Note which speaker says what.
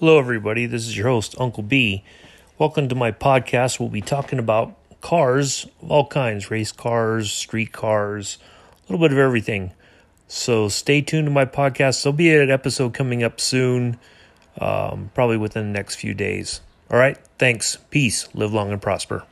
Speaker 1: Hello, everybody. This is your host, Uncle B. Welcome to my podcast. We'll be talking about cars of all kinds race cars, street cars, a little bit of everything. So stay tuned to my podcast. There'll be an episode coming up soon, um, probably within the next few days. All right. Thanks. Peace. Live long and prosper.